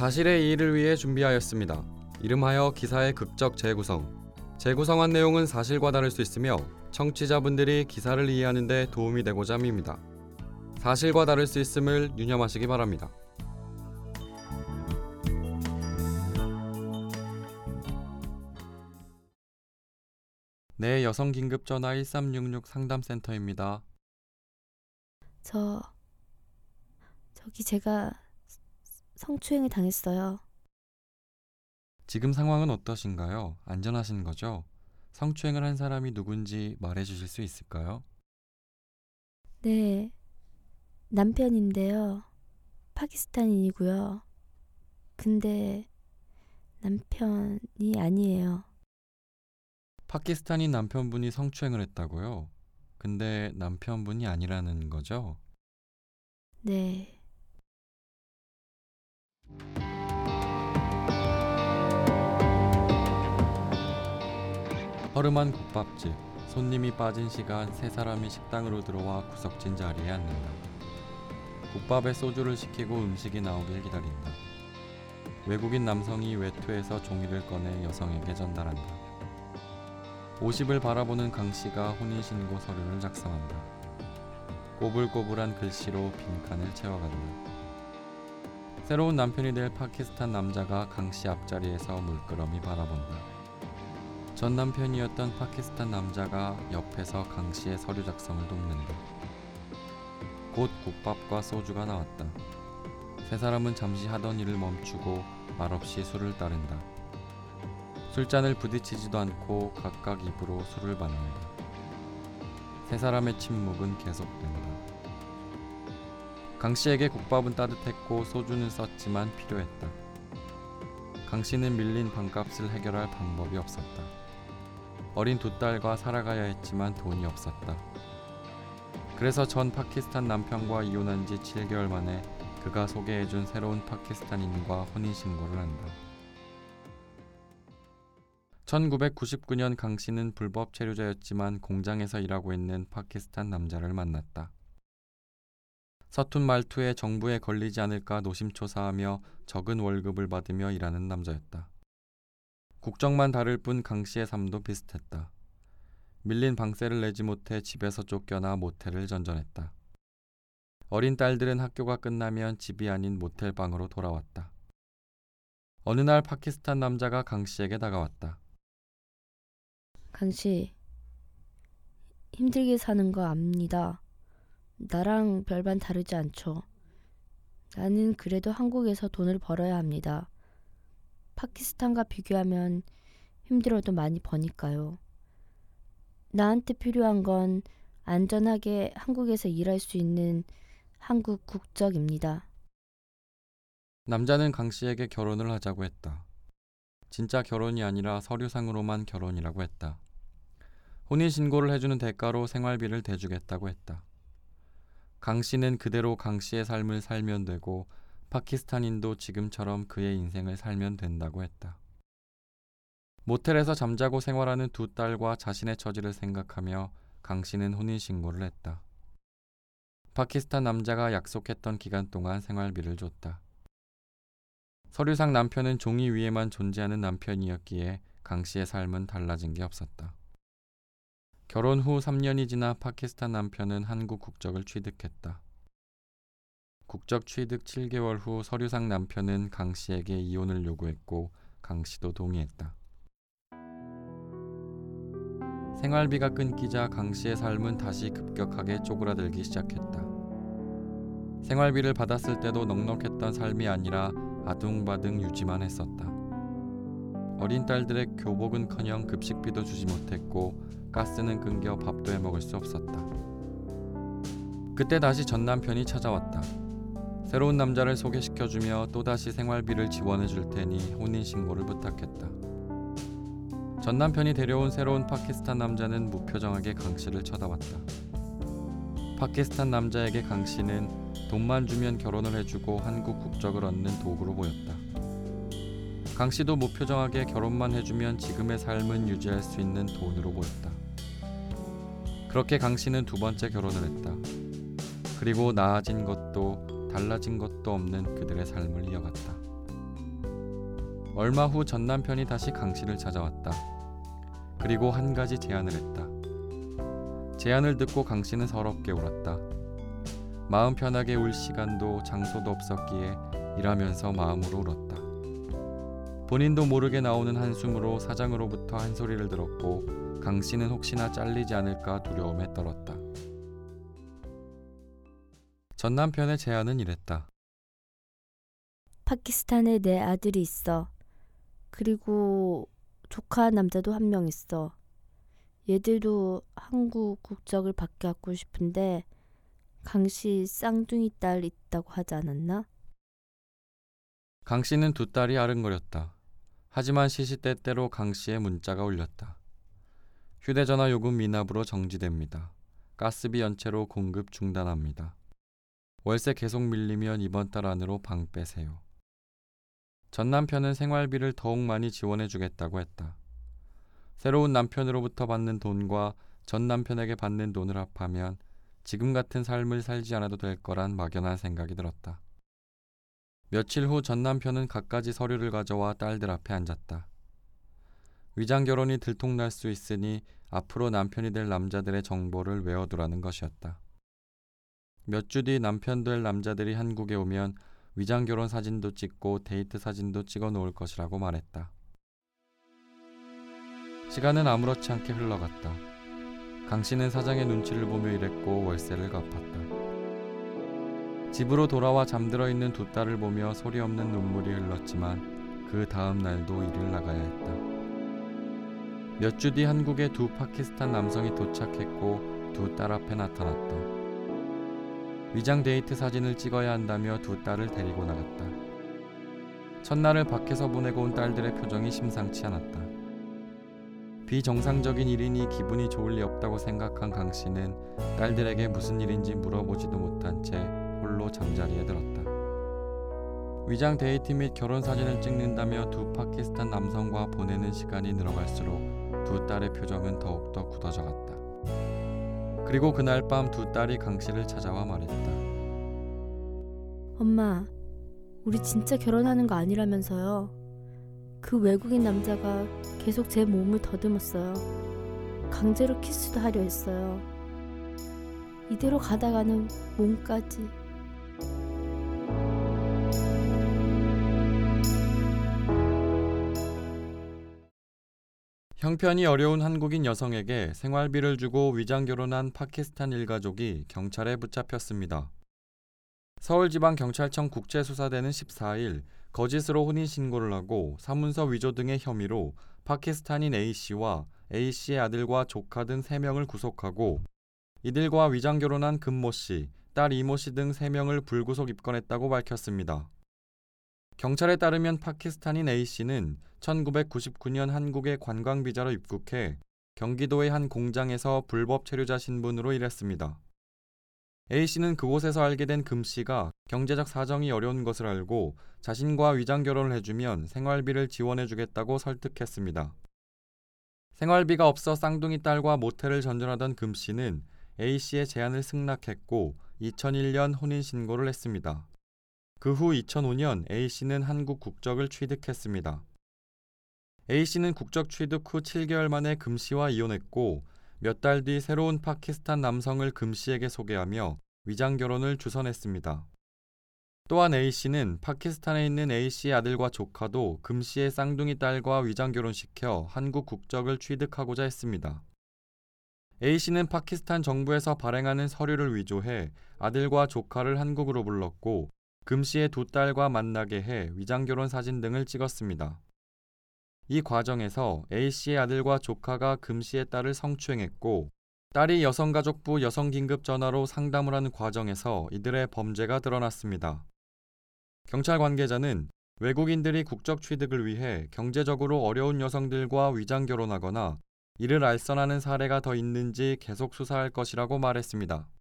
사실의 이의를 위해 준비하였습니다. 이름하여 기사의 극적 재구성. 재구성한 내용은 사실과 다를 수 있으며 청취자분들이 기사를 이해하는 데 도움이 되고자 합니다. 사실과 다를 수 있음을 유념하시기 바랍니다. 네, 여성 긴급 전화 1366 상담센터입니다. 저 저기 제가 성추행을 당했어요. 지금 상황은 어떠신가요? 안전하신 거죠? 성추행을 한 사람이 누군지 말해 주실 수 있을까요? 네. 남편인데요. 파키스탄인이고요. 근데 남편이 아니에요. 파키스탄인 남편분이 성추행을 했다고요? 근데 남편분이 아니라는 거죠? 네. 허름한 국밥집. 손님이 빠진 시간 세 사람이 식당으로 들어와 구석진 자리에 앉는다. 국밥에 소주를 시키고 음식이 나오길 기다린다. 외국인 남성이 외투에서 종이를 꺼내 여성에게 전달한다. 50을 바라보는 강 씨가 혼인신고 서류를 작성한다. 꼬불꼬불한 글씨로 빈칸을 채워간다. 새로운 남편이 될 파키스탄 남자가 강 씨 앞자리에서 물끄러미 바라본다. 전 남편이었던 파키스탄 남자가 옆에서 강 씨의 서류 작성을 돕는다. 곧 국밥과 소주가 나왔다. 세 사람은 잠시 하던 일을 멈추고 말없이 술을 따른다. 술잔을 부딪히지도 않고 각각 입으로 술을 받는다. 세 사람의 침묵은 계속된다. 강 씨에게 국밥은 따뜻했고 소주는 썼지만 필요했다. 강 씨는 밀린 방값을 해결할 방법이 없었다. 어린 두 딸과 살아가야 했지만 돈이 없었다. 그래서 전 파키스탄 남편과 이혼한 지 7개월 만에 그가 소개해준 새로운 파키스탄인과 혼인신고를 한다. 1999년 강 씨는 불법 체류자였지만 공장에서 일하고 있는 파키스탄 남자를 만났다. 서툰 말투에 정부에 걸리지 않을까 노심초사하며 적은 월급을 받으며 일하는 남자였다. 국적만 다를 뿐 강 씨의 삶도 비슷했다. 밀린 방세를 내지 못해 집에서 쫓겨나 모텔을 전전했다. 어린 딸들은 학교가 끝나면 집이 아닌 모텔 방으로 돌아왔다. 어느 날 파키스탄 남자가 강 씨에게 다가왔다. 강 씨. 힘들게 사는 거 압니다. 나랑 별반 다르지 않죠. 나는 그래도 한국에서 돈을 벌어야 합니다. 파키스탄과 비교하면 힘들어도 많이 버니까요. 나한테 필요한 건 안전하게 한국에서 일할 수 있는 한국 국적입니다. 남자는 강 씨에게 결혼을 하자고 했다. 진짜 결혼이 아니라 서류상으로만 결혼이라고 했다. 혼인 신고를 해주는 대가로 생활비를 대주겠다고 했다. 강 씨는 그대로 강 씨의 삶을 살면 되고 파키스탄인도 지금처럼 그의 인생을 살면 된다고 했다. 모텔에서 잠자고 생활하는 두 딸과 자신의 처지를 생각하며 강 씨는 혼인신고를 했다. 파키스탄 남자가 약속했던 기간 동안 생활비를 줬다. 서류상 남편은 종이 위에만 존재하는 남편이었기에 강 씨의 삶은 달라진 게 없었다. 결혼 후 3년이 지나 파키스탄 남편은 한국 국적을 취득했다. 국적 취득 7개월 후 서류상 남편은 강 씨에게 이혼을 요구했고 강 씨도 동의했다. 생활비가 끊기자 강 씨의 삶은 다시 급격하게 쪼그라들기 시작했다. 생활비를 받았을 때도 넉넉했던 삶이 아니라 아둥바둥 유지만 했었다. 어린 딸들의 교복은커녕 급식비도 주지 못했고 가스는 끊겨 밥도 해 먹을 수 없었다. 그때 다시 전 남편이 찾아왔다. 새로운 남자를 소개시켜주며 또다시 생활비를 지원해 줄 테니 혼인 신고를 부탁했다. 전 남편이 데려온 새로운 파키스탄 남자는 무표정하게 강 씨를 쳐다봤다. 파키스탄 남자에게 강 씨는 돈만 주면 결혼을 해주고 한국 국적을 얻는 도구로 보였다. 강 씨도 무표정하게 결혼만 해주면 지금의 삶은 유지할 수 있는 돈으로 보였다. 그렇게 강 씨는 두 번째 결혼을 했다. 그리고 나아진 것도 달라진 것도 없는 그들의 삶을 이어갔다. 얼마 후 전 남편이 다시 강 씨를 찾아왔다. 그리고 한 가지 제안을 했다. 제안을 듣고 강 씨는 서럽게 울었다. 마음 편하게 울 시간도 장소도 없었기에 일하면서 마음으로 울었다. 본인도 모르게 나오는 한숨으로 사장으로부터 한 소리를 들었고 강 씨는 혹시나 잘리지 않을까 두려움에 떨었다. 전 남편의 제안은 이랬다. 파키스탄에 내 아들이 있어. 그리고 조카 남자도 한 명 있어. 얘들도 한국 국적을 바뀌었고 싶은데 강씨 쌍둥이 딸 있다고 하지 않았나? 강 씨는 두 딸이 아른거렸다. 하지만 시시때때로 강 씨의 문자가 울렸다. 휴대전화 요금 미납으로 정지됩니다. 가스비 연체로 공급 중단합니다. 월세 계속 밀리면 이번 달 안으로 방 빼세요. 전 남편은 생활비를 더욱 많이 지원해 주겠다고 했다. 새로운 남편으로부터 받는 돈과 전 남편에게 받는 돈을 합하면 지금 같은 삶을 살지 않아도 될 거란 막연한 생각이 들었다. 며칠 후 전 남편은 갖가지 서류를 가져와 딸들 앞에 앉았다. 위장 결혼이 들통날 수 있으니 앞으로 남편이 될 남자들의 정보를 외워두라는 것이었다. 몇 주 뒤 남편 될 남자들이 한국에 오면 위장 결혼 사진도 찍고 데이트 사진도 찍어 놓을 것이라고 말했다. 시간은 아무렇지 않게 흘러갔다. 강 씨는 사장의 눈치를 보며 일했고 월세를 갚았다. 집으로 돌아와 잠들어 있는 두 딸을 보며 소리 없는 눈물이 흘렀지만 그 다음 날도 일을 나가야 했다. 몇 주 뒤 한국에 두 파키스탄 남성이 도착했고 두 딸 앞에 나타났다. 위장 데이트 사진을 찍어야 한다며 두 딸을 데리고 나갔다. 첫날을 밖에서 보내고 온 딸들의 표정이 심상치 않았다. 비정상적인 일이니 기분이 좋을 리 없다고 생각한 강 씨는 딸들에게 무슨 일인지 물어보지도 못한 채 홀로 잠자리에 들었다. 위장 데이트 및 결혼 사진을 찍는다며 두 파키스탄 남성과 보내는 시간이 늘어갈수록 두 딸의 표정은 더욱더 굳어져 갔다. 그리고 그날 밤 두 딸이 강 씨를 찾아와 말했다. 엄마, 우리 진짜 결혼하는 거 아니라면서요. 그 외국인 남자가 계속 제 몸을 더듬었어요. 강제로 키스도 하려 했어요. 이대로 가다가는 몸까지. 형편이 어려운 한국인 여성에게 생활비를 주고 위장 결혼한 파키스탄 일가족이 경찰에 붙잡혔습니다. 서울지방경찰청 국제수사대는 14일 거짓으로 혼인 신고를 하고 사문서 위조 등의 혐의로 파키스탄인 A씨와 A씨의 아들과 조카 등 3명을 구속하고 이들과 위장 결혼한 금모 씨, 딸 이모 씨 등 3명을 불구속 입건했다고 밝혔습니다. 경찰에 따르면 파키스탄인 A씨는 1999년 한국에 관광 비자로 입국해 경기도의 한 공장에서 불법 체류자 신분으로 일했습니다. A씨는 그곳에서 알게 된 금씨가 경제적 사정이 어려운 것을 알고 자신과 위장 결혼을 해주면 생활비를 지원해주겠다고 설득했습니다. 생활비가 없어 쌍둥이 딸과 모텔을 전전하던 금씨는 A씨의 제안을 승낙했고 2001년 혼인신고를 했습니다. 그 후 2005년 A씨는 한국 국적을 취득했습니다. A씨는 국적 취득 후 7개월 만에 금씨와 이혼했고 몇 달 뒤 새로운 파키스탄 남성을 금씨에게 소개하며 위장 결혼을 주선했습니다. 또한 A씨는 파키스탄에 있는 A씨의 아들과 조카도 금씨의 쌍둥이 딸과 위장 결혼시켜 한국 국적을 취득하고자 했습니다. A씨는 파키스탄 정부에서 발행하는 서류를 위조해 아들과 조카를 한국으로 불렀고 금 씨의 두 딸과 만나게 해 위장 결혼 사진 등을 찍었습니다. 이 과정에서 A씨의 아들과 조카가 금 씨의 딸을 성추행했고 딸이 여성가족부 여성긴급전화로 상담을 하는 과정에서 이들의 범죄가 드러났습니다. 경찰 관계자는 외국인들이 국적 취득을 위해 경제적으로 어려운 여성들과 위장 결혼하거나 이를 알선하는 사례가 더 있는지 계속 수사할 것이라고 말했습니다.